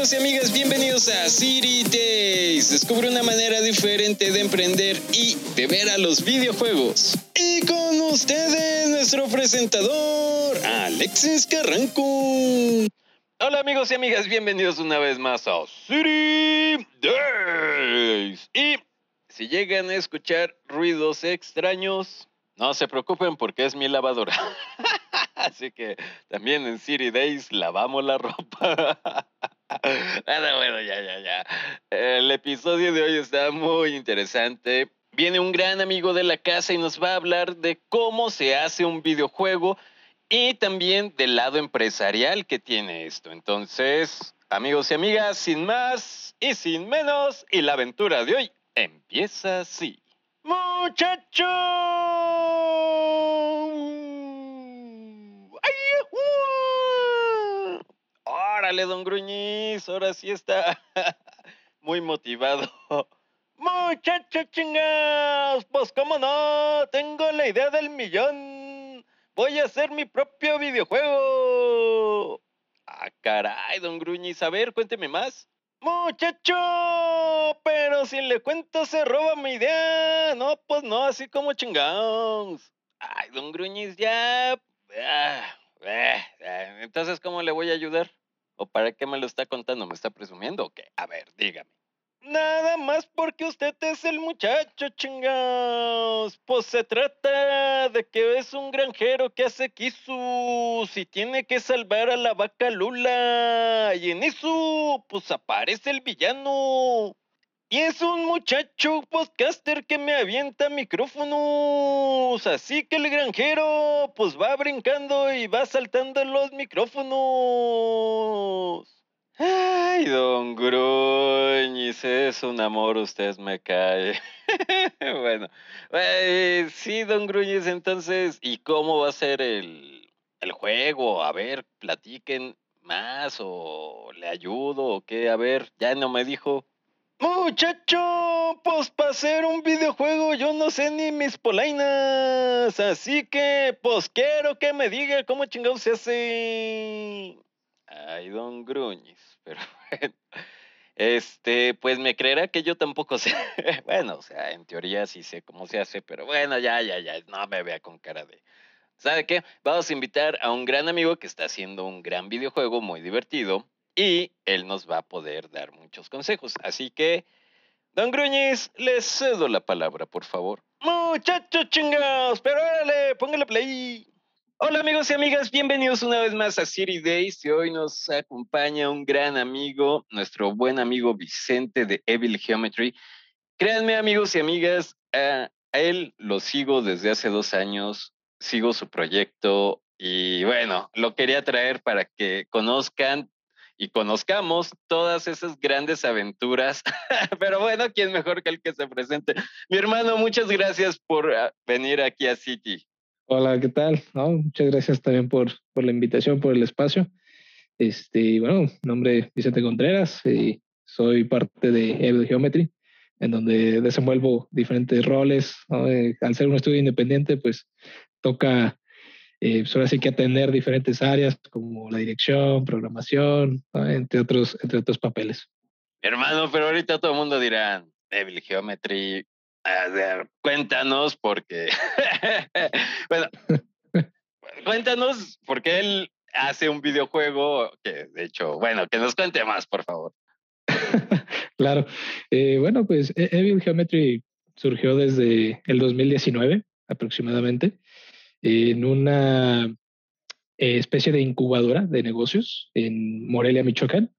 amigos y amigas, bienvenidos a City Days. Descubre una manera diferente de emprender y de ver a los videojuegos. Y con ustedes, nuestro presentador, Alexis Carranco. Hola amigos y amigas, bienvenidos una vez más a City Days. Y si llegan a escuchar ruidos extraños, no se preocupen porque es mi lavadora. Así que también en City Days lavamos la ropa. bueno, bueno, ya, ya, ya. El episodio de hoy está muy interesante. Viene un gran amigo de la casa y nos va a hablar de cómo se hace un videojuego y también del lado empresarial que tiene esto. Entonces, amigos y amigas, sin más y sin menos, y la aventura de hoy empieza así. Muchachos. Órale, don Gruñiz, ahora sí está muy motivado. Muchachos chingados, pues cómo no, tengo la idea del millón. Voy a hacer mi propio videojuego. Ah, caray, don Gruñiz, a ver, cuénteme más. Muchacho, pero si le cuento se roba mi idea. No, pues no, así como chingados. Ay, don Gruñiz, ya. Ah, eh, eh, entonces, ¿cómo le voy a ayudar? ¿O para qué me lo está contando? ¿Me está presumiendo o? A ver, dígame. Nada más porque usted es el muchacho, chingados. Pues se trata de que es un granjero que hace quisus y tiene que salvar a la vaca Lula. Y en eso, pues aparece el villano. Y es un muchacho podcaster que me avienta micrófonos. Así que el granjero, pues va brincando y va saltando los micrófonos. Ay, don Gruñis, es un amor, usted me cae. bueno, eh, sí, don Gruñis, entonces, ¿y cómo va a ser el, el juego? A ver, platiquen más o le ayudo o qué, a ver, ya no me dijo. Muchacho, pues para hacer un videojuego yo no sé ni mis polainas, así que pues quiero que me diga cómo chingados se hace. Ay, don Gruñis, pero bueno. Este, pues me creerá que yo tampoco sé. bueno, o sea, en teoría sí sé cómo se hace, pero bueno, ya, ya, ya, no me vea con cara de. ¿Sabe qué? Vamos a invitar a un gran amigo que está haciendo un gran videojuego muy divertido y él nos va a poder dar muchos consejos. Así que, don Gruñiz, le cedo la palabra, por favor. Muchachos chingados, pero órale, póngale play. Hola amigos y amigas, bienvenidos una vez más a City Days y hoy nos acompaña un gran amigo, nuestro buen amigo Vicente de Evil Geometry. Créanme amigos y amigas, a, él lo sigo desde hace dos años, sigo su proyecto y bueno, lo quería traer para que conozcan y conozcamos todas esas grandes aventuras. Pero bueno, ¿quién mejor que el que se presente? Mi hermano, muchas gracias por ah, venir aquí a City. Hola, ¿qué tal? No, muchas gracias también por, por la invitación, por el espacio. Este, bueno, nombre Vicente Contreras, y soy parte de Evil Geometry, en donde desenvuelvo diferentes roles. Eh, al ser un estudio independiente, pues toca eh, solo pues, así que atender diferentes áreas como la dirección, programación, entre, otros, entre otros papeles. Hermano, pero ahorita todo el mundo dirá, Evil Geometry, a ver, cuéntanos porque, bueno, cuéntanos porque él hace un videojuego que, de hecho, bueno, que nos cuente más, por favor. claro. Eh, bueno, pues e-, Evil Geometry surgió desde el 2019 aproximadamente en una eh, especie de incubadora de negocios en Morelia, Michoacán.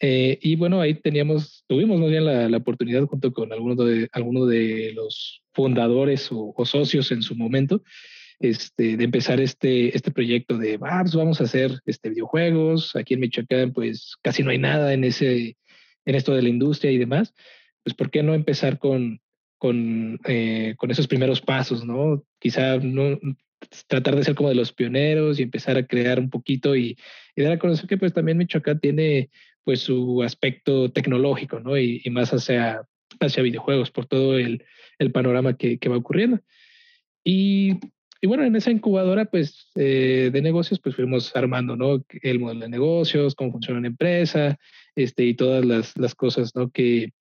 Eh, y bueno, ahí teníamos, tuvimos más bien la, oportunidad junto con algunos de, algunos de los fundadores o, socios en su momento, este, de empezar este, este proyecto de, ah, pues vamos a hacer este, videojuegos. Aquí en Michoacán, pues casi no hay nada en, ese, en esto de la industria y demás. Pues, ¿por qué no empezar con, con, eh, con esos primeros pasos, ¿no? Quizá no, tratar de ser como de los pioneros y empezar a crear un poquito y, y dar a conocer que pues también Michoacán tiene pues su aspecto tecnológico, ¿no? Y, más hacia, hacia videojuegos por todo el, el panorama que, que, va ocurriendo. Y y bueno, en esa incubadora, pues, eh, de negocios, pues fuimos armando, ¿no? El modelo de negocios, cómo funciona una empresa, este, y todas las, las cosas, ¿no? Que,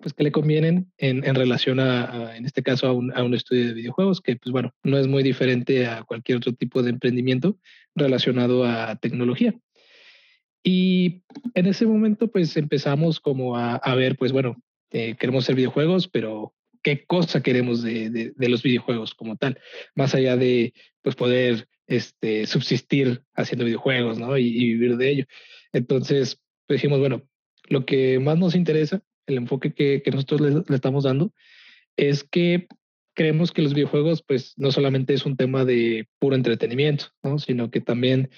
pues, que le convienen en, en relación a, en este caso, a un, a un, estudio de videojuegos, que, pues, bueno, no es muy diferente a cualquier otro tipo de emprendimiento relacionado a tecnología. Y en ese momento, pues, empezamos como a, a ver, pues, bueno, eh, queremos hacer videojuegos, pero qué cosa queremos de, de, los videojuegos como tal, más allá de pues poder este, subsistir haciendo videojuegos ¿no? y, vivir de ello. Entonces pues dijimos, bueno, lo que más nos interesa, el enfoque que, nosotros le, estamos dando, es que creemos que los videojuegos pues no solamente es un tema de puro entretenimiento, ¿no? sino que también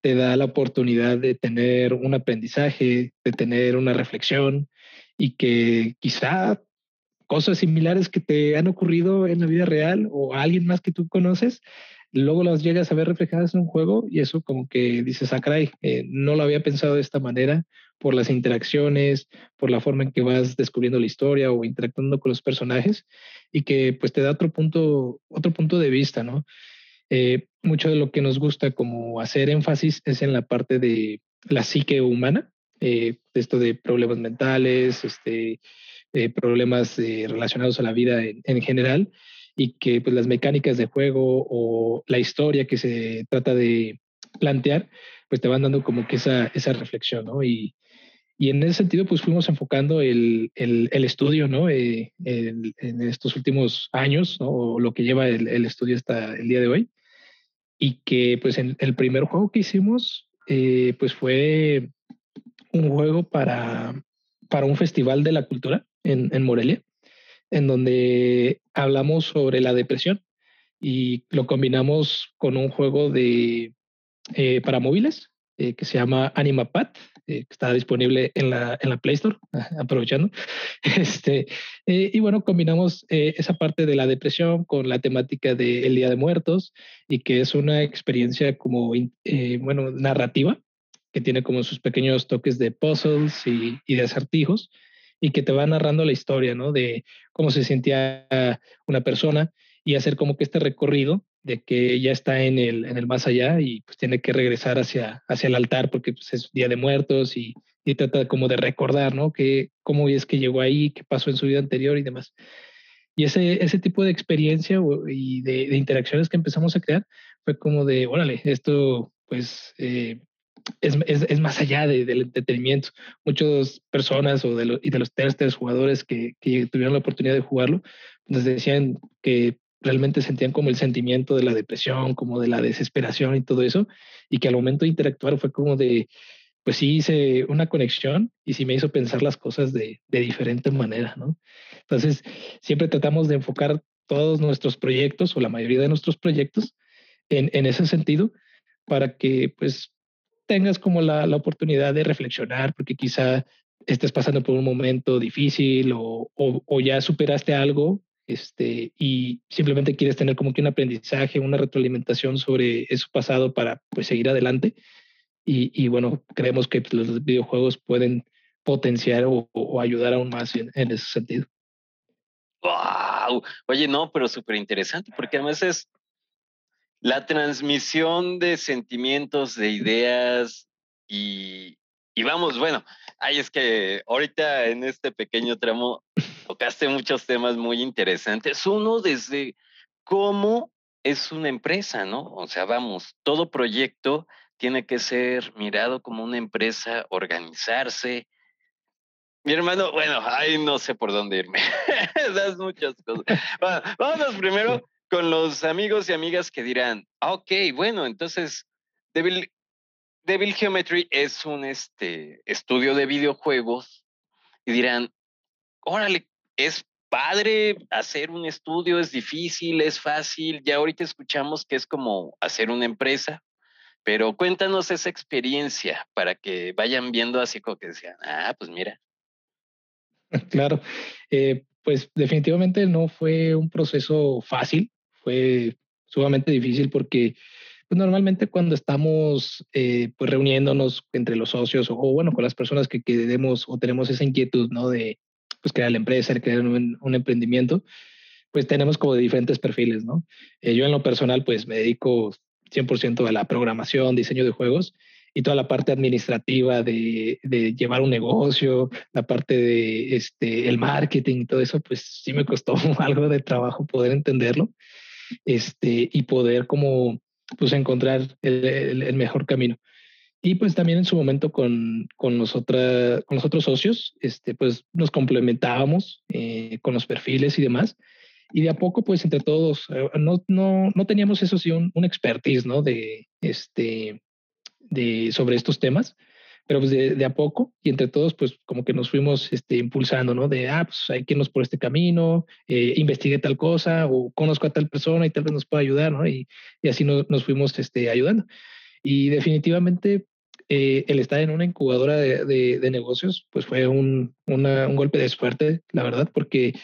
te da la oportunidad de tener un aprendizaje, de tener una reflexión y que quizá cosas similares que te han ocurrido en la vida real o a alguien más que tú conoces, luego las llegas a ver reflejadas en un juego y eso como que dices, ah, eh, no lo había pensado de esta manera por las interacciones, por la forma en que vas descubriendo la historia o interactuando con los personajes y que pues te da otro punto, otro punto de vista, ¿no? Eh, mucho de lo que nos gusta como hacer énfasis es en la parte de la psique humana, eh, esto de problemas mentales, este, eh, problemas eh, relacionados a la vida en, general y que pues las mecánicas de juego o la historia que se trata de plantear, pues te van dando como que esa, esa reflexión, ¿no? Y, y en ese sentido, pues fuimos enfocando el, el, estudio, ¿no? Eh, en estos últimos años. O lo que lleva el, estudio hasta el día de hoy. Y que, pues, en el primer juego que hicimos, pues fue un juego para, para un festival de la cultura en, Morelia, en donde hablamos sobre la depresión y lo combinamos con un juego de, eh, para móviles eh, que se llama AnimaPad, eh, está disponible en la, en la Play Store, aprovechando. Este, y bueno, combinamos esa parte de la depresión con la temática del Día de Muertos y que es una experiencia como, bueno, narrativa, que tiene como sus pequeños toques de puzzles y, y de acertijos y que te va narrando la historia, ¿no? De cómo se sentía una persona y hacer como que este recorrido de que ya está en el, en el más allá y pues tiene que regresar hacia, hacia el altar porque pues, es Día de Muertos y, trata como de recordar, ¿no? Que, cómo es que llegó ahí, qué pasó en su vida anterior y demás. Y ese, ese tipo de experiencia y de, interacciones que empezamos a crear fue como de, órale, esto pues eh, es, es, más allá de, del entretenimiento. Muchas personas o de lo, y de los tres jugadores que, tuvieron la oportunidad de jugarlo, nos decían que realmente sentían como el sentimiento de la depresión, como de la desesperación y todo eso, y que al momento de interactuar fue como de, pues sí hice una conexión y sí me hizo pensar las cosas de, de diferente manera, ¿no? Entonces, siempre tratamos de enfocar todos nuestros proyectos o la mayoría de nuestros proyectos en, ese sentido para que pues tengas como la, oportunidad de reflexionar, porque quizá estés pasando por un momento difícil o, ya superaste algo este, y simplemente quieres tener como que un aprendizaje, una retroalimentación sobre eso pasado para pues seguir adelante. Y, y bueno, creemos que pues, los videojuegos pueden potenciar o, o ayudar aún más en, en, ese sentido. ¡Wow! Oye, no, pero súper interesante, porque además es la transmisión de sentimientos, de ideas y, y vamos, bueno, ay, es que ahorita en este pequeño tramo tocaste muchos temas muy interesantes. Uno desde cómo es una empresa, ¿no? O sea, vamos, todo proyecto tiene que ser mirado como una empresa, organizarse. Mi hermano, bueno, ay, no sé por dónde irme. das muchas cosas. Bueno, primero con los amigos y amigas que dirán, ah, ok, bueno, entonces Devil, Geometry es un este, estudio de videojuegos y dirán, órale, es padre hacer un estudio, es difícil, es fácil, ya ahorita escuchamos que es como hacer una empresa, pero cuéntanos esa experiencia para que vayan viendo así como que decían, ah, pues mira. Claro, eh, pues definitivamente no fue un proceso fácil fue sumamente difícil porque pues normalmente cuando estamos eh, pues reuniéndonos entre los socios o, bueno con las personas que queremos o tenemos esa inquietud no de pues crear la empresa crear un, un, emprendimiento pues tenemos como diferentes perfiles, ¿no? Eh, yo en lo personal, pues me dedico 100% a la programación, diseño de juegos y toda la parte administrativa de, de, llevar un negocio, la parte de este, el marketing todo eso, pues sí me costó algo de trabajo poder entenderlo este, y poder como pues encontrar el, mejor camino. Y pues también en su momento con, con, los, con los otros socios, este, pues nos complementábamos eh, con los perfiles y demás. Y de a poco, pues entre todos, eh, no, no, no teníamos eso sí un, un expertise, ¿no? De, este, de, sobre estos temas, pero pues de, a poco y entre todos, pues como que nos fuimos este, impulsando, ¿no? De, ah, pues hay que irnos por este camino, eh, investigué tal cosa o conozco a tal persona y tal vez nos pueda ayudar, ¿no? Y, y así nos, nos fuimos este, ayudando. Y definitivamente, eh, el estar en una incubadora de, de, negocios, pues fue un, un, golpe de suerte, la verdad, porque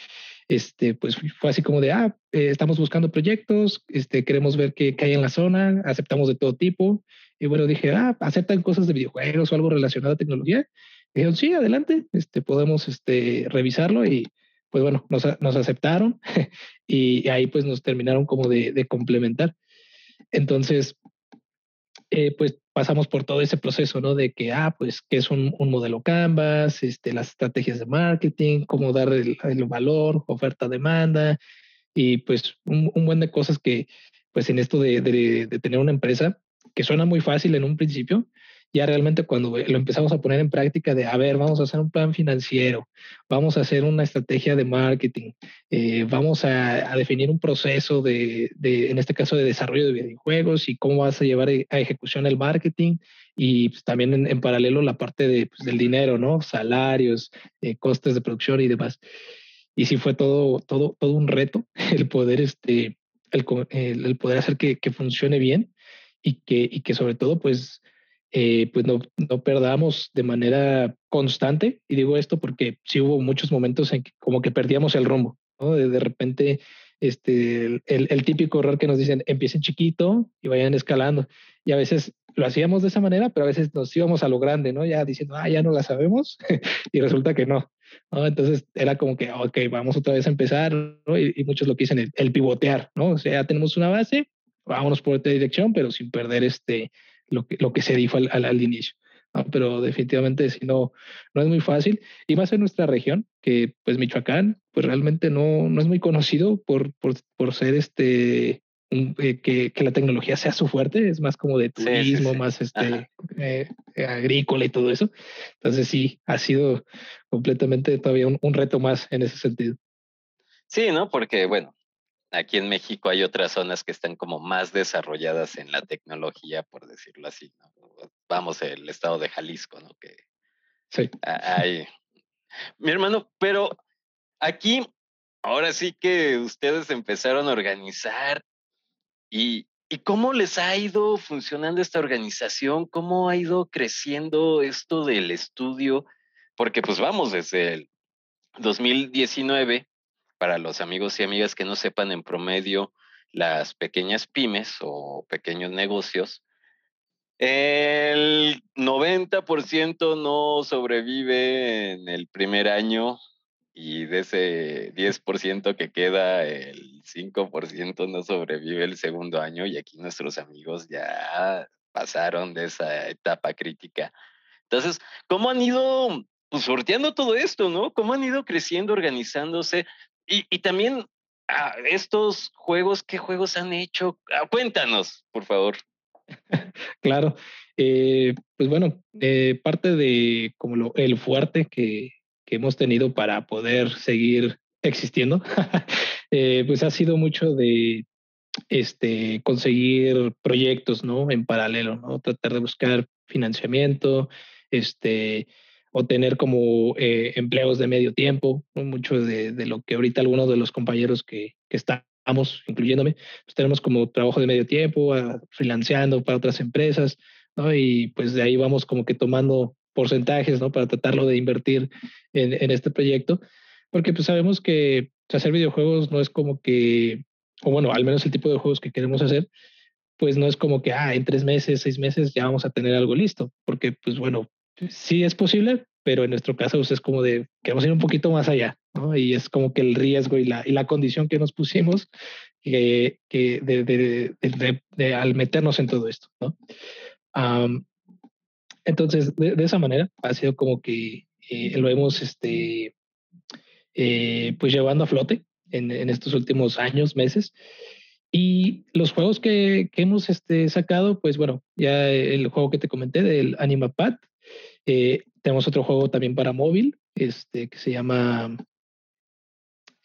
este, pues fue así como de, ah, eh, estamos buscando proyectos, este, queremos ver qué, qué, hay en la zona, aceptamos de todo tipo. Y bueno, dije, ah, aceptan cosas de videojuegos o algo relacionado a tecnología. Y dijeron, sí, adelante, este, podemos este, revisarlo y pues bueno, nos, nos aceptaron y ahí pues nos terminaron como de, de complementar. Entonces, eh, pues pasamos por todo ese proceso, ¿no? De que, ah, pues, que es un, un modelo Canvas, este, las estrategias de marketing, cómo dar el, valor, oferta, demanda, y pues un, un, buen de cosas que, pues, en esto de tener una empresa, que suena muy fácil en un principio, ya realmente cuando lo empezamos a poner en práctica de, a ver, vamos a hacer un plan financiero, vamos a hacer una estrategia de marketing, eh, vamos a, a, definir un proceso de, de, en este caso, de desarrollo de videojuegos y cómo vas a llevar a ejecución el marketing y pues, también en, en, paralelo la parte de, pues, del dinero, ¿no? Salarios, eh, costes de producción y demás. Y sí fue todo, todo, todo un reto el poder, este, el, el poder hacer que, que funcione bien y que, y que sobre todo, pues, eh, pues no, no, perdamos de manera constante. Y digo esto porque sí hubo muchos momentos en que como que perdíamos el rumbo, ¿no? De, de repente, este, el, el, típico error que nos dicen, empiecen chiquito y vayan escalando. Y a veces lo hacíamos de esa manera, pero a veces nos íbamos a lo grande, ¿no? Ya diciendo, ah, ya no la sabemos, y resulta que no. ¿no? Entonces era como que, ok, vamos otra vez a empezar, ¿no? Y, y muchos lo que dicen, el, el pivotear, ¿no? O sea, ya tenemos una base, vámonos por esta dirección, pero sin perder este, lo que, lo que se dijo al, al, al inicio. ¿no? Pero definitivamente si no, no es muy fácil. Y más en nuestra región, que pues Michoacán, pues realmente no, no es muy conocido por, por, por ser este, un, eh, que, que, la tecnología sea su fuerte, es más como de turismo, sí, sí, sí. más este, eh, agrícola y todo eso. Entonces sí, ha sido completamente todavía un, un reto más en ese sentido. Sí, ¿no? Porque, bueno, aquí en México hay otras zonas que están como más desarrolladas en la tecnología, por decirlo así, ¿no? Vamos, el estado de Jalisco, ¿no? Que sí. hay. Mi hermano, pero aquí, ahora sí que ustedes empezaron a organizar y, ¿Y cómo les ha ido funcionando esta organización? ¿Cómo ha ido creciendo esto del estudio? Porque pues vamos desde el 2019 para los amigos y amigas que no sepan en promedio las pequeñas pymes o pequeños negocios, el 90% no sobrevive en el primer año y de ese 10% que queda, el 5% no sobrevive el segundo año y aquí nuestros amigos ya pasaron de esa etapa crítica. Entonces, ¿cómo han ido pues, sorteando todo esto, no? ¿Cómo han ido creciendo, organizándose? Y, también ah, estos juegos, ¿qué juegos han hecho? Ah, cuéntanos, por favor. claro, eh, pues bueno, eh, parte de como lo, el fuerte que, que, hemos tenido para poder seguir existiendo, eh, pues ha sido mucho de este, conseguir proyectos, ¿no? En paralelo, ¿no? Tratar de buscar financiamiento, este, o tener como eh, empleos de medio tiempo, ¿no? mucho de, de, lo que ahorita algunos de los compañeros que, que estamos, incluyéndome, pues tenemos como trabajo de medio tiempo, uh, freelanceando para otras empresas, ¿no? Y pues de ahí vamos como que tomando porcentajes, ¿no? Para tratarlo de invertir en, en este proyecto, porque pues sabemos que hacer videojuegos no es como que, o bueno, al menos el tipo de juegos que queremos hacer, pues no es como que, ah, en tres meses, seis meses ya vamos a tener algo listo, porque pues bueno, sí es posible, pero en nuestro caso pues, es como de, queremos ir un poquito más allá, ¿no? Y es como que el riesgo y la, y la condición que nos pusimos que, que de, de, de, al meternos en todo esto, ¿no? entonces, de, esa manera ha sido como que eh, lo hemos, este, eh, pues llevando a flote en, en, estos últimos años, meses. Y los juegos que, que, hemos este, sacado, pues bueno, ya el juego que te comenté del AnimaPad, eh, tenemos otro juego también para móvil, este, que se llama...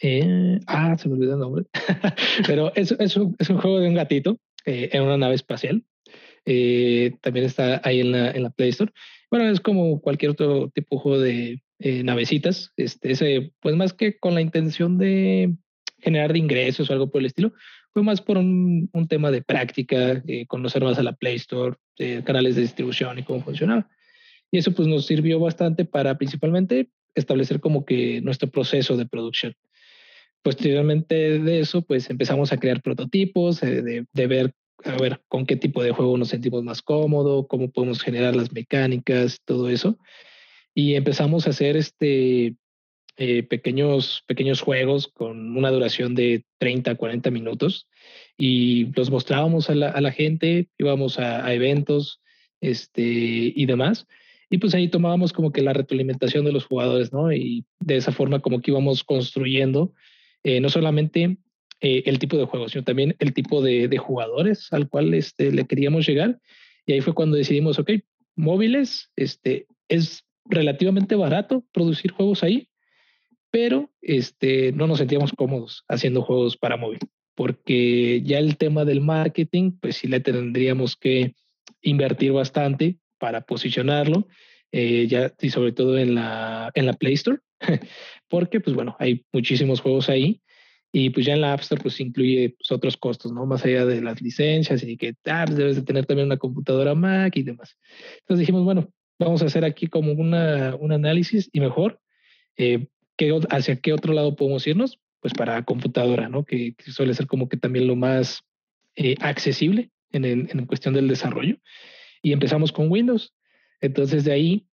Eh, ah, se me olvidó el nombre. Pero es, es, un, es, un, juego de un gatito eh, en una nave espacial. Eh, también está ahí en la, en la Play Store. Bueno, es como cualquier otro tipo de juego de eh, navecitas. Este, ese, pues más que con la intención de generar de ingresos o algo por el estilo, fue más por un, un tema de práctica, conocer más a la Play Store, canales de distribución y cómo funcionaba. Y eso pues nos sirvió bastante para principalmente establecer como que nuestro proceso de producción. Posteriormente de eso, pues empezamos a crear prototipos, eh, de, de, ver, a ver, con qué tipo de juego nos sentimos más cómodo, cómo podemos generar las mecánicas, todo eso. Y empezamos a hacer este, eh, pequeños, pequeños juegos con una duración de 30, 40 minutos y los mostrábamos a la, a la gente, íbamos a, a, eventos este, y demás. Y pues ahí tomábamos como que la retroalimentación de los jugadores, ¿no? Y de esa forma como que íbamos construyendo eh, no solamente eh, el tipo de juego, sino también el tipo de, de, jugadores al cual este, le queríamos llegar. Y ahí fue cuando decidimos, ok, móviles, este, es relativamente barato producir juegos ahí, pero este, no nos sentíamos cómodos haciendo juegos para móvil, porque ya el tema del marketing, pues sí le tendríamos que invertir bastante para posicionarlo, eh, ya y sobre todo en la, en la Play Store, porque pues bueno, hay muchísimos juegos ahí y pues ya en la App Store pues incluye pues, otros costos, ¿no? Más allá de las licencias y que ah, pues, debes de tener también una computadora Mac y demás. Entonces dijimos, bueno, vamos a hacer aquí como una, un análisis y mejor, eh, ¿qué, ¿hacia qué otro lado podemos irnos? Pues para computadora, ¿no? Que, que suele ser como que también lo más eh, accesible en, en, en cuestión del desarrollo y empezamos con Windows. Entonces de ahí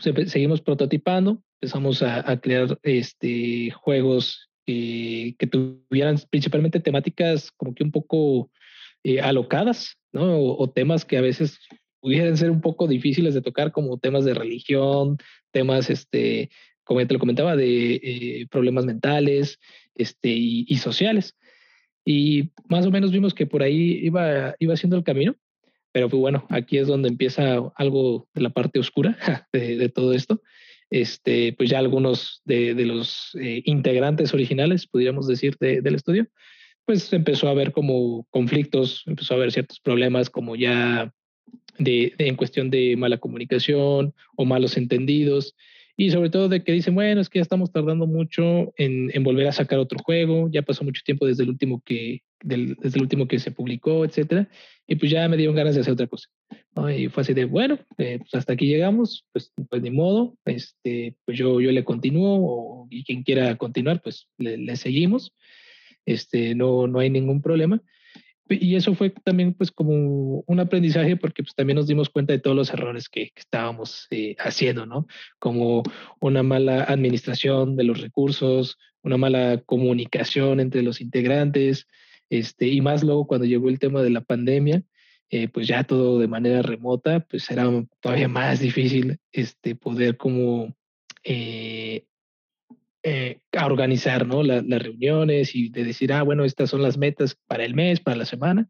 pues, seguimos prototipando, empezamos a, a crear este, juegos que, que, tuvieran principalmente temáticas como que un poco eh, alocadas, ¿no? O, o, temas que a veces pudieran ser un poco difíciles de tocar, como temas de religión, temas, este, como ya te lo comentaba, de eh, problemas mentales este, y, y, sociales. Y más o menos vimos que por ahí iba, iba haciendo el camino. Pero pues bueno, aquí es donde empieza algo de la parte oscura de, todo esto. Este, pues ya algunos de, los eh, integrantes originales, pudiéramos decir, de, del estudio, pues empezó a haber como conflictos, empezó a haber ciertos problemas como ya de, en cuestión de mala comunicación o malos entendidos y sobre todo de que dicen, bueno, es que ya estamos tardando mucho en, volver a sacar otro juego, ya pasó mucho tiempo desde el último que, desde el último que se publicó, etcétera, y pues ya me dieron ganas de hacer otra cosa. Y fue así de, bueno, eh, pues hasta aquí llegamos, pues, pues ni modo, este, pues yo, yo le continúo, y quien quiera continuar, pues le, le seguimos, este, no, no hay ningún problema y eso fue también pues como un aprendizaje porque pues también nos dimos cuenta de todos los errores que, estábamos eh, haciendo, ¿no? Como una mala administración de los recursos, una mala comunicación entre los integrantes, este, y más luego cuando llegó el tema de la pandemia, eh, pues ya todo de manera remota, pues era todavía más difícil este, poder como eh, eh, a organizar ¿no? La, las reuniones y de decir, ah, bueno, estas son las metas para el mes, para la semana.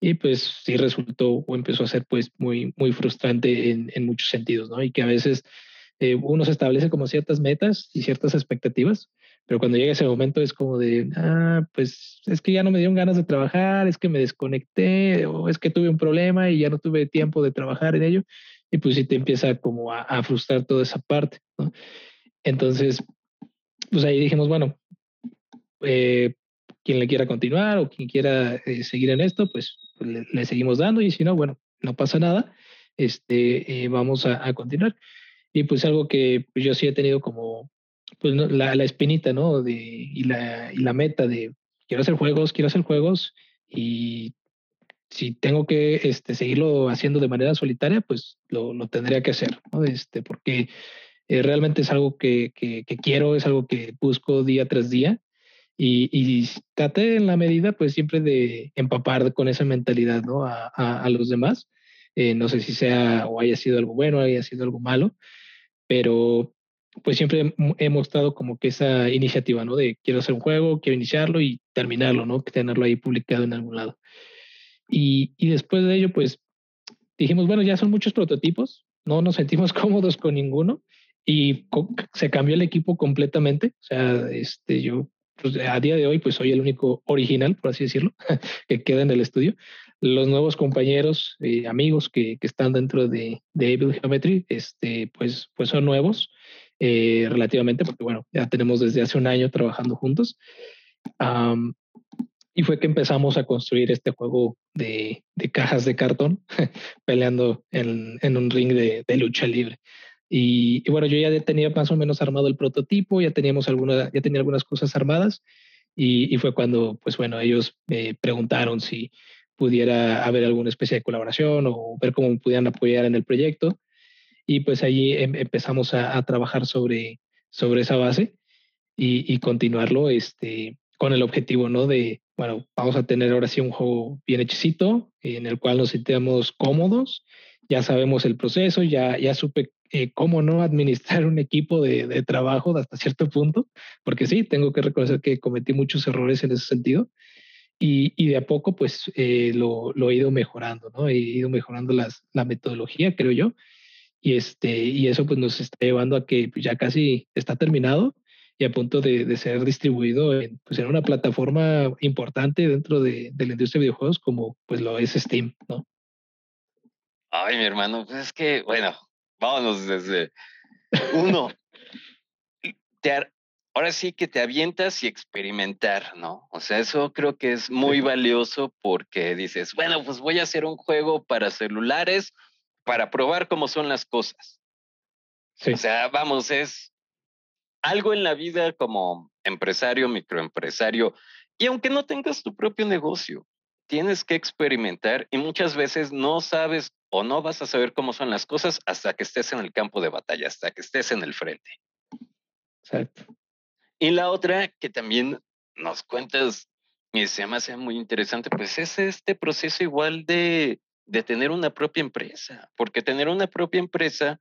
Y pues sí resultó o empezó a ser pues muy, muy frustrante en, en muchos sentidos, ¿no? Y que a veces eh, uno se establece como ciertas metas y ciertas expectativas, pero cuando llega ese momento es como de, ah, pues es que ya no me dieron ganas de trabajar, es que me desconecté o es que tuve un problema y ya no tuve tiempo de trabajar en ello. Y pues sí te empieza como a, a frustrar toda esa parte, ¿no? Entonces, pues ahí dijimos, bueno, eh, quien le quiera continuar o quien quiera eh, seguir en esto, pues, le, le, seguimos dando y si no, bueno, no pasa nada, este, eh, vamos a, a, continuar. Y pues algo que pues, yo sí he tenido como pues, ¿no? la, la, espinita, ¿no? De, y, la, y la meta de quiero hacer juegos, quiero hacer juegos y si tengo que este, seguirlo haciendo de manera solitaria, pues lo, lo tendría que hacer, ¿no? Este, porque eh, realmente es algo que, que, quiero, es algo que busco día tras día y, y traté en la medida, pues siempre de empapar con esa mentalidad, ¿no? A, a, los demás. Eh, no sé si sea o haya sido algo bueno, haya sido algo malo, pero pues siempre he mostrado como que esa iniciativa, ¿no? De quiero hacer un juego, quiero iniciarlo y terminarlo, ¿no? Tenerlo ahí publicado en algún lado. Y, y después de ello, pues dijimos, bueno, ya son muchos prototipos, no nos sentimos cómodos con ninguno y se cambió el equipo completamente. O sea, este, yo pues, a día de hoy pues soy el único original, por así decirlo, que queda en el estudio. Los nuevos compañeros, eh, amigos que, que, están dentro de, de Able Geometry, este, pues, pues son nuevos eh, relativamente, porque bueno, ya tenemos desde hace un año trabajando juntos. y fue que empezamos a construir este juego de, de cajas de cartón, peleando en, en, un ring de, de lucha libre. Y, bueno, yo ya tenía más o menos armado el prototipo, ya teníamos alguna, ya tenía algunas cosas armadas y, y fue cuando, pues bueno, ellos me preguntaron si pudiera haber alguna especie de colaboración o ver cómo pudieran apoyar en el proyecto. Y pues allí em, empezamos a, a, trabajar sobre, sobre esa base y, y, continuarlo este, con el objetivo, ¿no? De, bueno, vamos a tener ahora sí un juego bien hechicito en el cual nos sintamos cómodos, ya sabemos el proceso, ya, ya supe eh, cómo no administrar un equipo de, de, trabajo hasta cierto punto, porque sí, tengo que reconocer que cometí muchos errores en ese sentido. Y, y de a poco, pues eh, lo, lo, he ido mejorando, ¿no? He ido mejorando las, la metodología, creo yo. Y, este, y eso pues nos está llevando a que ya casi está terminado y a punto de, de ser distribuido en, pues, en una plataforma importante dentro de, de la industria de videojuegos como pues lo es Steam, ¿no? Ay, mi hermano, pues es que, bueno, vámonos desde uno. te, ahora sí que te avientas y experimentar, ¿no? O sea, eso creo que es muy valioso porque dices, bueno, pues voy a hacer un juego para celulares para probar cómo son las cosas. Sí. O sea, vamos, es algo en la vida como empresario, microempresario, y aunque no tengas tu propio negocio, tienes que experimentar y muchas veces no sabes o no vas a saber cómo son las cosas hasta que estés en el campo de batalla, hasta que estés en el frente. Exacto. Y la otra que también nos cuentas y se me hace muy interesante, pues es este proceso igual de, de tener una propia empresa, porque tener una propia empresa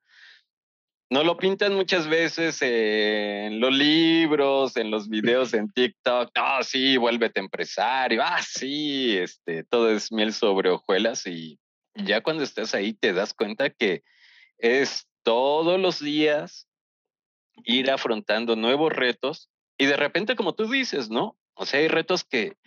no lo pintan muchas veces en los libros, en los videos en TikTok. No, sí, vuélvete empresario. Ah, sí, este, todo es miel sobre hojuelas y ya cuando estás ahí te das cuenta que es todos los días ir afrontando nuevos retos y de repente, como tú dices, ¿no? O sea, hay retos que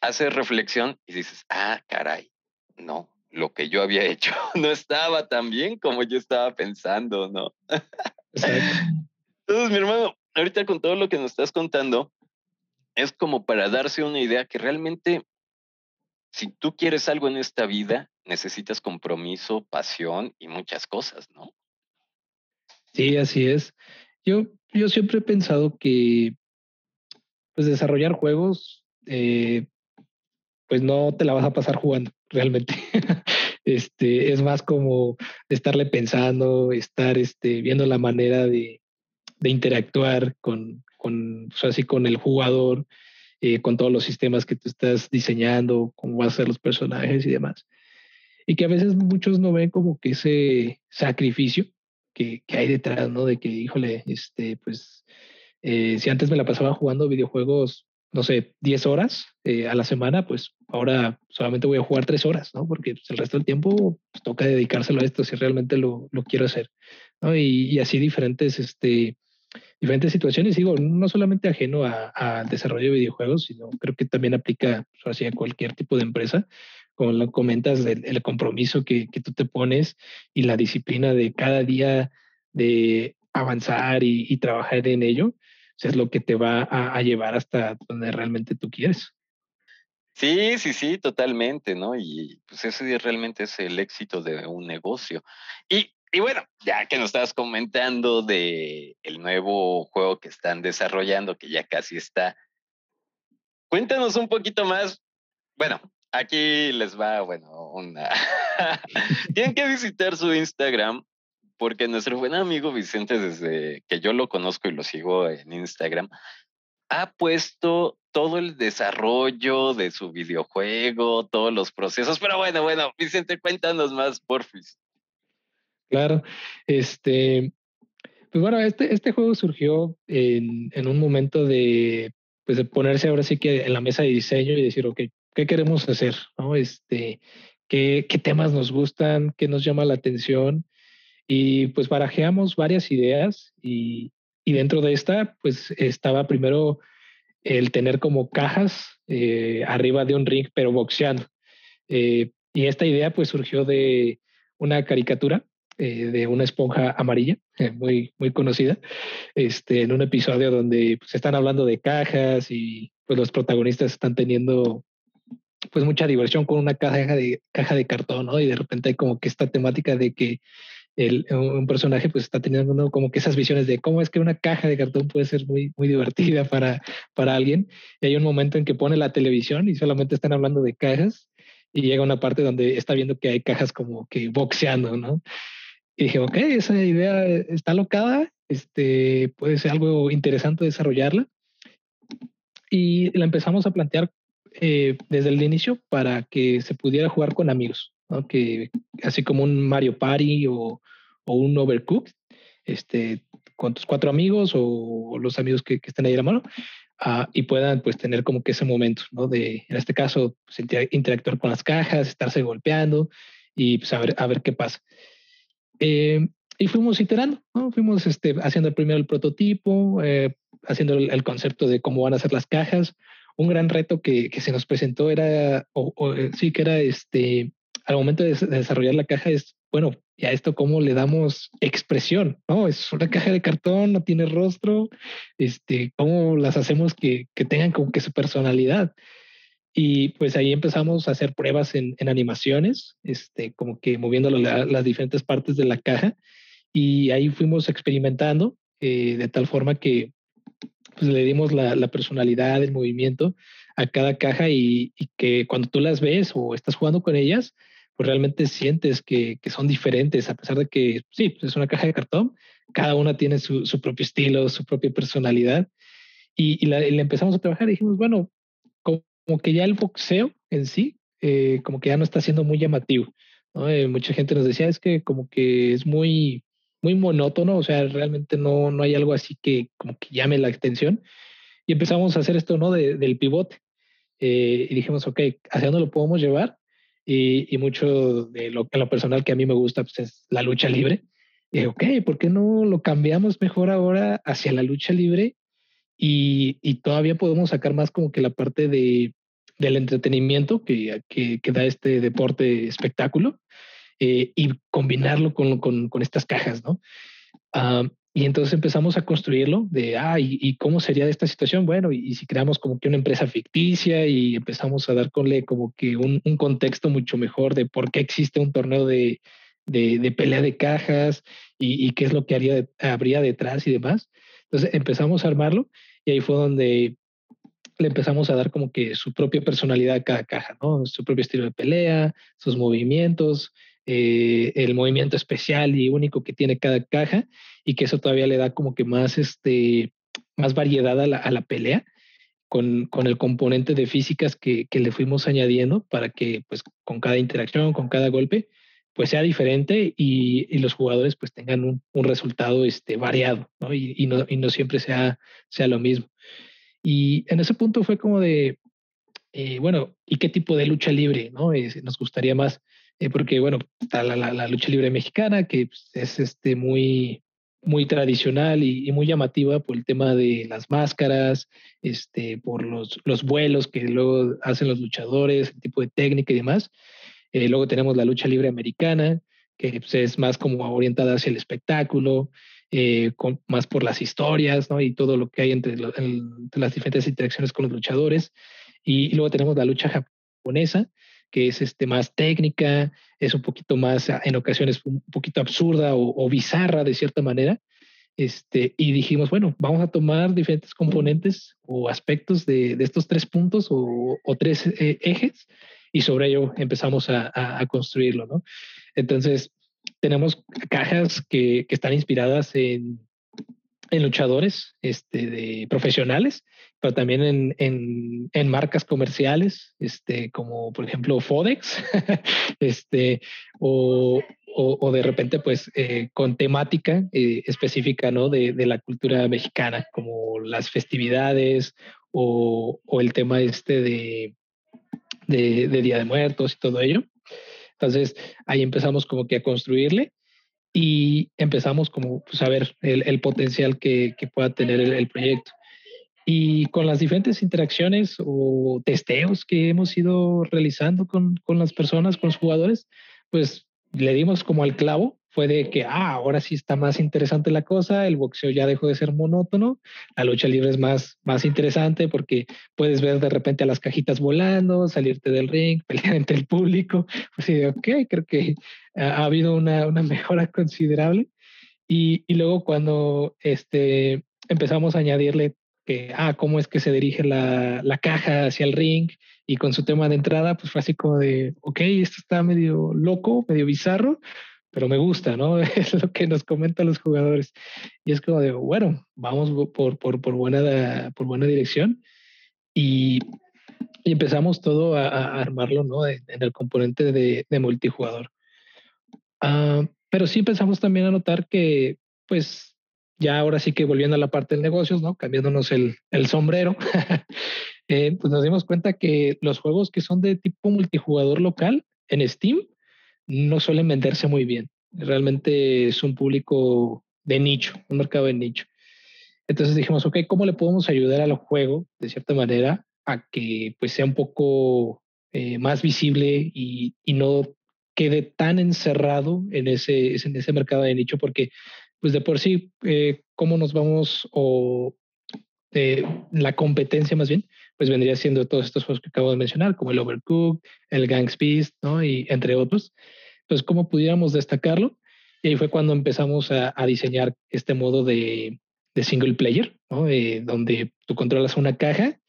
haces reflexión y dices, ah, caray, no, lo que yo había hecho no estaba tan bien como yo estaba pensando, ¿no? Entonces, mi hermano, ahorita con todo lo que nos estás contando, es como para darse una idea que realmente si tú quieres algo en esta vida, necesitas compromiso, pasión y muchas cosas, ¿no? Sí, así es. Yo, yo siempre he pensado que pues desarrollar juegos, eh, pues no te la vas a pasar jugando realmente. este, es más como estarle pensando, estar este, viendo la manera de, de interactuar con, con, pues así con el jugador, eh, con todos los sistemas que tú estás diseñando, cómo van a ser los personajes y demás. Y que a veces muchos no ven como que ese sacrificio que, hay detrás, ¿no? De que, híjole, este, pues, eh, si antes me la pasaba jugando videojuegos, no sé, 10 horas eh, a la semana, pues ahora solamente voy a jugar 3 horas, ¿no? Porque pues, el resto del tiempo pues, toca dedicárselo a esto si realmente lo, lo quiero hacer, ¿no? Y, y así diferentes, este, diferentes situaciones, digo, no solamente ajeno al desarrollo de videojuegos, sino creo que también aplica pues, hacia cualquier tipo de empresa, como lo comentas, el, el compromiso que, que, tú te pones y la disciplina de cada día de avanzar y, y trabajar en ello, es lo que te va a, a, llevar hasta donde realmente tú quieres. Sí, sí, sí, totalmente, ¿no? Y pues ese realmente es el éxito de un negocio. Y y bueno, ya que nos estabas comentando de el nuevo juego que están desarrollando, que ya casi está, cuéntanos un poquito más. Bueno, aquí les va, bueno, una. Tienen que visitar su Instagram porque nuestro buen amigo Vicente, desde que yo lo conozco y lo sigo en Instagram, ha puesto todo el desarrollo de su videojuego, todos los procesos. Pero bueno, bueno, Vicente, cuéntanos más, porfis. Claro, este, pues bueno, este, este juego surgió en, un momento de, pues de ponerse ahora sí que en la mesa de diseño y decir, ok, ¿qué queremos hacer? ¿No? Este, ¿qué, ¿Qué temas nos gustan? ¿Qué nos llama la atención? Y pues barajeamos varias ideas y, y dentro de esta, pues estaba primero el tener como cajas eh, arriba de un ring, pero boxeando. Eh, y esta idea pues surgió de una caricatura eh, de una esponja amarilla, eh, muy, muy conocida, este, en un episodio donde pues, están hablando de cajas y pues los protagonistas están teniendo pues mucha diversión con una caja de, caja de cartón, ¿no? Y de repente hay como que esta temática de que el, un personaje pues está teniendo como que esas visiones de cómo es que una caja de cartón puede ser muy, muy divertida para, para alguien. Y hay un momento en que pone la televisión y solamente están hablando de cajas y llega una parte donde está viendo que hay cajas como que boxeando, ¿no? Y dije, ok, esa idea está locada, este, puede ser algo interesante desarrollarla. Y la empezamos a plantear eh, desde el inicio para que se pudiera jugar con amigos, ¿no? que así como un Mario Party o, o un Overcooked, este, con tus cuatro amigos o, los amigos que, que, estén ahí a la mano, uh, y puedan pues tener como que ese momento, ¿no? De, en este caso, pues, interactuar con las cajas, estarse golpeando y pues a ver, a ver qué pasa. Eh, y fuimos iterando, ¿no? Fuimos este, haciendo primero el prototipo, eh, haciendo el, concepto de cómo van a ser las cajas. Un gran reto que, que se nos presentó era, o, eh, sí, que era este, al momento de, desarrollar la caja es, bueno, ¿y a esto cómo le damos expresión? ¿No? Es una caja de cartón, no tiene rostro, este, ¿cómo las hacemos que, que tengan como que su personalidad? Y pues ahí empezamos a hacer pruebas en, en animaciones, este, como que moviendo las diferentes partes de la caja. Y ahí fuimos experimentando eh, de tal forma que pues, le dimos la, personalidad, el movimiento a cada caja y, y, que cuando tú las ves o estás jugando con ellas, pues realmente sientes que, que son diferentes, a pesar de que sí, es una caja de cartón, cada una tiene su, su propio estilo, su propia personalidad. Y, y, la, y, la, empezamos a trabajar y dijimos, bueno, como que ya el boxeo en sí, eh, como que ya no está siendo muy llamativo. ¿no? Eh, mucha gente nos decía, es que como que es muy, muy monótono, o sea, realmente no, no hay algo así que como que llame la atención. Y empezamos a hacer esto, ¿no? De, del pivote. Eh, y dijimos, ok, ¿hacia dónde lo podemos llevar? Y, y mucho de lo, lo personal que a mí me gusta pues, es la lucha libre. Y dije, ok, ¿por qué no lo cambiamos mejor ahora hacia la lucha libre? Y, y todavía podemos sacar más como que la parte de, del entretenimiento que, que, que, da este deporte espectáculo eh, y combinarlo con, con, con, estas cajas, ¿no? Uh, y entonces empezamos a construirlo de, ah, ¿y, y cómo sería esta situación? Bueno, y, y, si creamos como que una empresa ficticia y empezamos a darle como que un, un contexto mucho mejor de por qué existe un torneo de, de, de pelea de cajas y, y, qué es lo que haría, habría detrás y demás. Entonces empezamos a armarlo ahí fue donde le empezamos a dar como que su propia personalidad a cada caja, ¿no? Su propio estilo de pelea, sus movimientos, eh, el movimiento especial y único que tiene cada caja y que eso todavía le da como que más, este, más variedad a la, a la pelea con, con, el componente de físicas que, le fuimos añadiendo para que pues con cada interacción, con cada golpe, pues sea diferente y, y los jugadores pues tengan un, un resultado este, variado, ¿no? Y, y, no, y no siempre sea, sea lo mismo. Y en ese punto fue como de, eh, bueno, ¿y qué tipo de lucha libre no? Eh, nos gustaría más? Eh, porque, bueno, está la, la, lucha libre mexicana, que pues, es este, muy, muy tradicional y, y, muy llamativa por el tema de las máscaras, este, por los, los vuelos que luego hacen los luchadores, el tipo de técnica y demás. Eh, luego tenemos la lucha libre americana, que pues, es más como orientada hacia el espectáculo eh, más por las historias y todo lo que hay entre, las diferentes interacciones con los luchadores. Y, luego tenemos la lucha japonesa, que es este, más técnica, es un poquito más, en ocasiones, un poquito absurda o, bizarra de cierta manera. Este, y dijimos, bueno, vamos a tomar diferentes componentes o aspectos de, estos tres puntos o, o tres eh, ejes y sobre ello empezamos a, construirlo, ¿no? Entonces, tenemos cajas que, están inspiradas en, luchadores este, de profesionales, pero también en, marcas comerciales, este, como por ejemplo Fodex, este, o, o, de repente pues eh, con temática eh, específica ¿no? de, de, la cultura mexicana, como las festividades o, o el tema este de, de, Día de Muertos y todo ello. Entonces ahí empezamos como que a construirle y empezamos como pues, a ver el, potencial que, que, pueda tener el, el, proyecto. Y con las diferentes interacciones o testeos que hemos ido realizando con, con las personas, con los jugadores, pues le dimos como al clavo fue de que, ah, ahora sí está más interesante la cosa, el boxeo ya dejó de ser monótono, la lucha libre es más, más interesante porque puedes ver de repente a las cajitas volando, salirte del ring, pelear entre el público. Pues sí, ok, creo que ha, habido una, una, mejora considerable. Y, y, luego cuando este, empezamos a añadirle que, ah, cómo es que se dirige la, la caja hacia el ring y con su tema de entrada, pues fue así como de, ok, esto está medio loco, medio bizarro, pero me gusta, ¿no? Es lo que nos comentan los jugadores. Y es como de, bueno, vamos por, por, por buena, por buena dirección. Y, empezamos todo a, armarlo, ¿no? En, el componente de, multijugador. Uh, pero sí empezamos también a notar que, pues, ya ahora sí que volviendo a la parte de negocios, ¿no? Cambiándonos el, el sombrero, eh, pues nos dimos cuenta que los juegos que son de tipo multijugador local en Steam, no suelen venderse muy bien. Realmente es un público de nicho, un mercado de nicho. Entonces dijimos, ok, ¿cómo le podemos ayudar al juego de cierta manera a que pues sea un poco eh, más visible y, y, no quede tan encerrado en ese, en ese mercado de nicho? Porque pues de por sí, eh, ¿cómo nos vamos o eh, la competencia más bien, pues vendría siendo todos estos juegos que acabo de mencionar, como el Overcooked, el Gangs Beast, ¿no? Y entre otros pues cómo pudiéramos destacarlo. Y ahí fue cuando empezamos a, diseñar este modo de, single player, ¿no? Eh, donde tú controlas una caja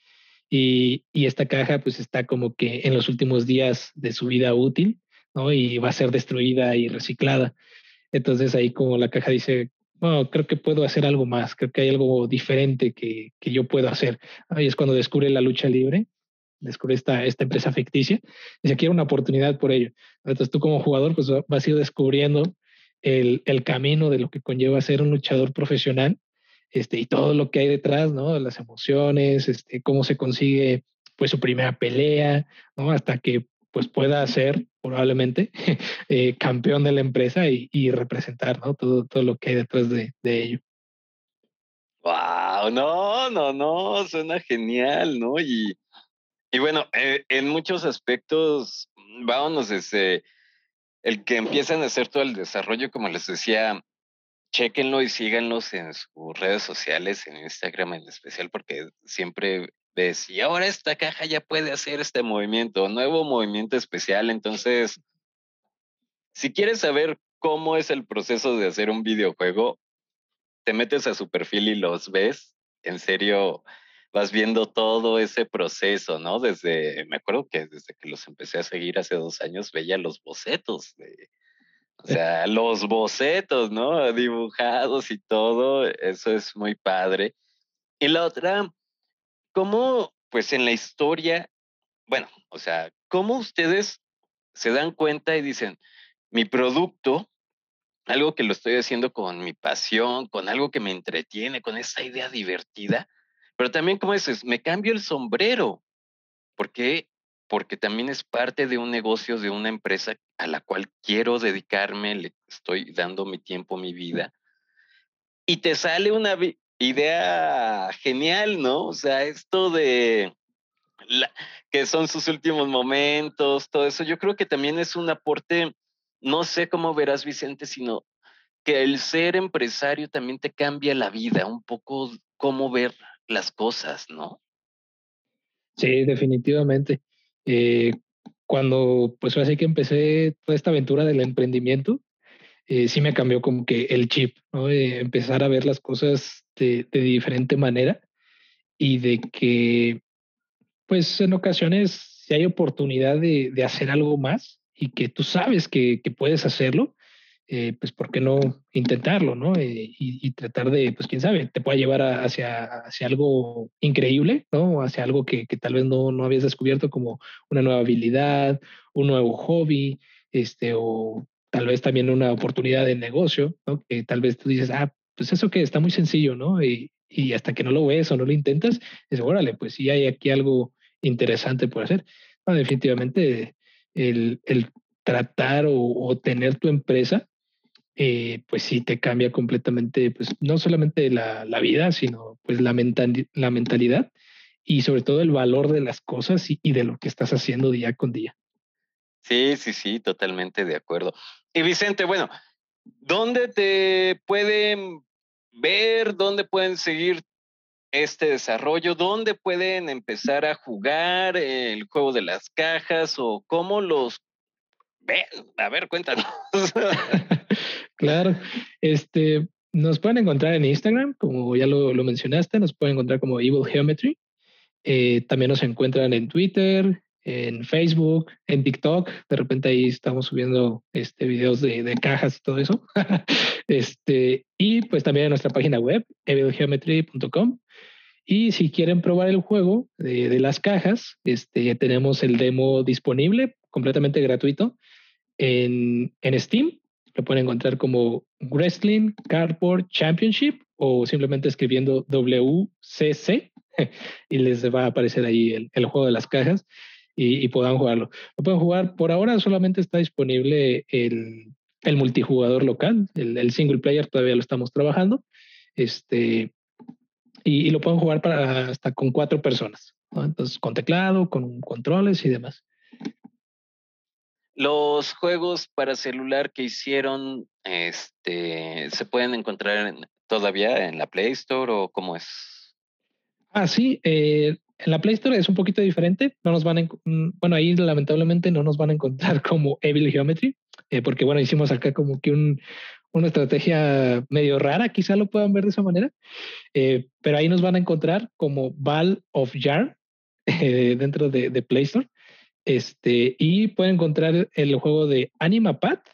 y, y, esta caja pues está como que en los últimos días de su vida útil, ¿no? Y va a ser destruida y reciclada. Entonces ahí como la caja dice, bueno, creo que puedo hacer algo más, creo que hay algo diferente que, que yo puedo hacer. Ahí es cuando descubre la lucha libre descubre esta, esta empresa ficticia y se quiere una oportunidad por ello. Entonces tú como jugador pues vas a ir descubriendo el, el, camino de lo que conlleva ser un luchador profesional este, y todo lo que hay detrás, ¿no? Las emociones, este, cómo se consigue pues su primera pelea, ¿no? Hasta que pues pueda ser probablemente eh, campeón de la empresa y, representar, ¿no? Todo, todo lo que hay detrás de, de ello. Wow, no, no, no, suena genial, ¿no? Y, y bueno, eh, en muchos aspectos, mm, vámonos desde el que empiezan a hacer todo el desarrollo, como les decía, chequenlo y síganlos en sus redes sociales, en Instagram en especial, porque siempre ves, y ahora esta caja ya puede hacer este movimiento, nuevo movimiento especial. Entonces, si quieres saber cómo es el proceso de hacer un videojuego, te metes a su perfil y los ves. En serio, vas viendo todo ese proceso, ¿no? Desde, me acuerdo que desde que los empecé a seguir hace dos años, veía los bocetos de, o sea, los bocetos, ¿no? Dibujados y todo, eso es muy padre. Y la otra, ¿cómo, pues en la historia, bueno, o sea, cómo ustedes se dan cuenta y dicen, mi producto, algo que lo estoy haciendo con mi pasión, con algo que me entretiene, con esa idea divertida, pero también, como dices, me cambio el sombrero. ¿Por qué? Porque también es parte de un negocio, de una empresa a la cual quiero dedicarme, le estoy dando mi tiempo, mi vida. Y te sale una idea genial, ¿no? O sea, esto de que son sus últimos momentos, todo eso, yo creo que también es un aporte, no sé cómo verás, Vicente, sino que el ser empresario también te cambia la vida, un poco cómo ver las cosas, ¿no? Sí, definitivamente. Eh, cuando pues así que empecé toda esta aventura del emprendimiento, eh, sí me cambió como que el chip, ¿no? empezar a ver las cosas de, de, diferente manera y de que pues en ocasiones si hay oportunidad de, de hacer algo más y que tú sabes que, que puedes hacerlo, eh, pues ¿por qué no intentarlo, no? Eh, y, tratar de, pues quién sabe, te pueda llevar hacia, hacia algo increíble, ¿no? Hacia algo que, que tal vez no, no, habías descubierto como una nueva habilidad, un nuevo hobby, este, o tal vez también una oportunidad de negocio, ¿no? Que tal vez tú dices, ah, pues eso que está muy sencillo, ¿no? Y, y hasta que no lo ves o no lo intentas, es órale, pues sí hay aquí algo interesante por hacer. definitivamente el, el tratar o, o, tener tu empresa eh, pues sí te cambia completamente, pues no solamente la, la vida, sino pues la, mental, la mentalidad y sobre todo el valor de las cosas y, y, de lo que estás haciendo día con día. Sí, sí, sí, totalmente de acuerdo. Y Vicente, bueno, ¿dónde te pueden ver? ¿Dónde pueden seguir este desarrollo? ¿Dónde pueden empezar a jugar el juego de las cajas o cómo los ven? A ver, cuéntanos. Claro, este, nos pueden encontrar en Instagram, como ya lo, lo mencionaste, nos pueden encontrar como Evil Geometry. Eh, también nos encuentran en Twitter, en Facebook, en TikTok. De repente ahí estamos subiendo este, videos de, de cajas y todo eso. este, y pues también en nuestra página web, evilgeometry.com. Y si quieren probar el juego de, de, las cajas, este, tenemos el demo disponible completamente gratuito en, en Steam lo pueden encontrar como Wrestling Cardboard Championship o simplemente escribiendo WCC y les va a aparecer ahí el, el juego de las cajas y, y, puedan jugarlo. Lo pueden jugar, por ahora solamente está disponible el, el multijugador local, el, el, single player todavía lo estamos trabajando. Este, y, y lo pueden jugar para hasta con cuatro personas. ¿no? Entonces, con teclado, con controles y demás. Los juegos para celular que hicieron, este, ¿se pueden encontrar en, todavía en la Play Store o cómo es? Ah, sí, eh, en la Play Store es un poquito diferente. No nos van a, mm, bueno, ahí lamentablemente no nos van a encontrar como Evil Geometry, eh, porque bueno, hicimos acá como que un, una estrategia medio rara, quizá lo puedan ver de esa manera, eh, pero ahí nos van a encontrar como Ball of Jar eh, dentro de, de Play Store. Este, y pueden encontrar el juego de Anima Pat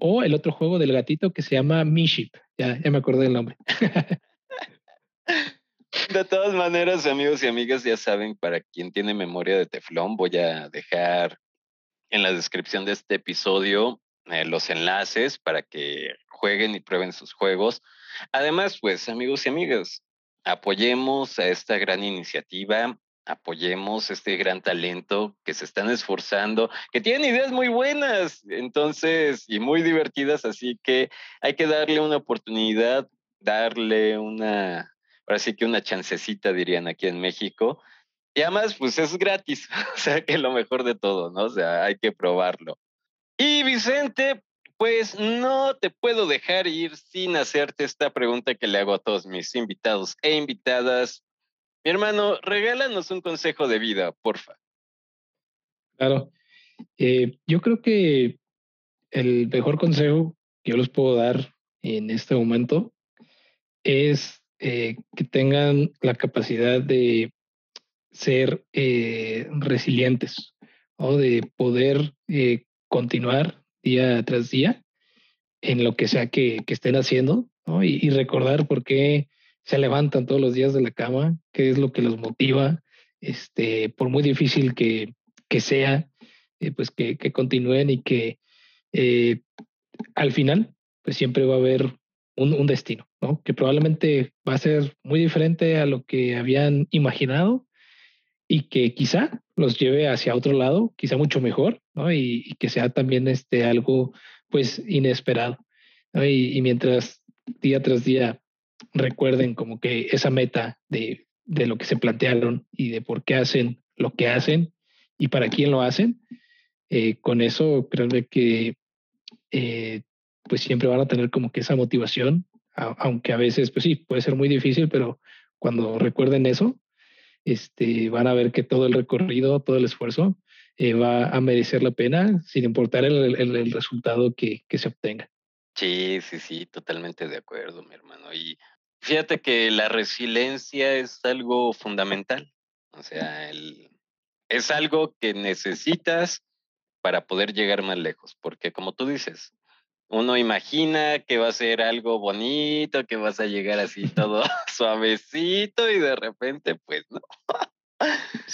o el otro juego del gatito que se llama Miship. Ya, ya me acordé del nombre. De todas maneras, amigos y amigas, ya saben, para quien tiene memoria de teflón, voy a dejar en la descripción de este episodio eh, los enlaces para que jueguen y prueben sus juegos. Además, pues, amigos y amigas, apoyemos a esta gran iniciativa apoyemos este gran talento que se están esforzando, que tienen ideas muy buenas, entonces, y muy divertidas, así que hay que darle una oportunidad, darle una, ahora sí que una chancecita, dirían aquí en México. Y además, pues es gratis, o sea que lo mejor de todo, ¿no? O sea, hay que probarlo. Y Vicente, pues no te puedo dejar ir sin hacerte esta pregunta que le hago a todos mis invitados e invitadas mi hermano, regálanos un consejo de vida, porfa. Claro. Eh, yo creo que el mejor consejo que yo les puedo dar en este momento es eh, que tengan la capacidad de ser eh, resilientes o de poder eh, continuar día tras día en lo que sea que, estén haciendo y, recordar por qué se levantan todos los días de la cama, qué es lo que los motiva, este, por muy difícil que, que sea, eh, pues que, continúen y que al final, pues siempre va a haber un, destino, Que probablemente va a ser muy diferente a lo que habían imaginado y que quizá los lleve hacia otro lado, quizá mucho mejor, ¿no? Y, y que sea también este algo, pues, inesperado. Y, mientras día tras día recuerden como que esa meta de, de lo que se plantearon y de por qué hacen lo que hacen y para quién lo hacen, eh, con eso creo que eh, pues siempre van a tener como que esa motivación, a, aunque a veces pues sí, puede ser muy difícil, pero cuando recuerden eso, este, van a ver que todo el recorrido, todo el esfuerzo eh, va a merecer la pena sin importar el, el, el resultado que, que se obtenga. Sí, sí, sí, totalmente de acuerdo, mi hermano. Y Fíjate que la resiliencia es algo fundamental. O sea, el, es algo que necesitas para poder llegar más lejos, porque como tú dices, uno imagina que va a ser algo bonito, que vas a llegar así todo suavecito y de repente, pues no.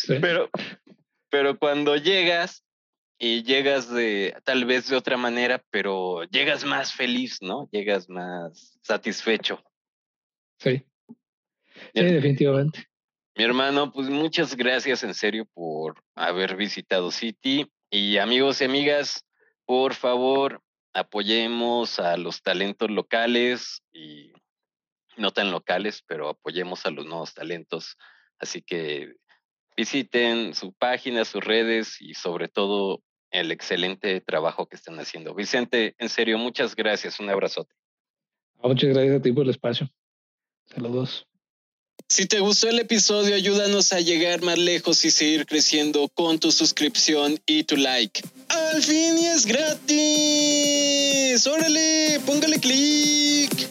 Pero, pero cuando llegas y llegas de tal vez de otra manera, pero llegas más feliz, ¿no? Llegas más satisfecho. Sí. Sí, definitivamente. Mi hermano, pues muchas gracias en serio por haber visitado City. Y amigos y amigas, por favor, apoyemos a los talentos locales y no tan locales, pero apoyemos a los nuevos talentos. Así que visiten su página, sus redes y sobre todo el excelente trabajo que están haciendo. Vicente, en serio, muchas gracias. Un abrazote. Muchas gracias a ti por el espacio. Saludos. Si te gustó el episodio, ayúdanos a llegar más lejos y seguir creciendo con tu suscripción y tu like. ¡Al fin y es gratis! ¡Órale! ¡Póngale clic!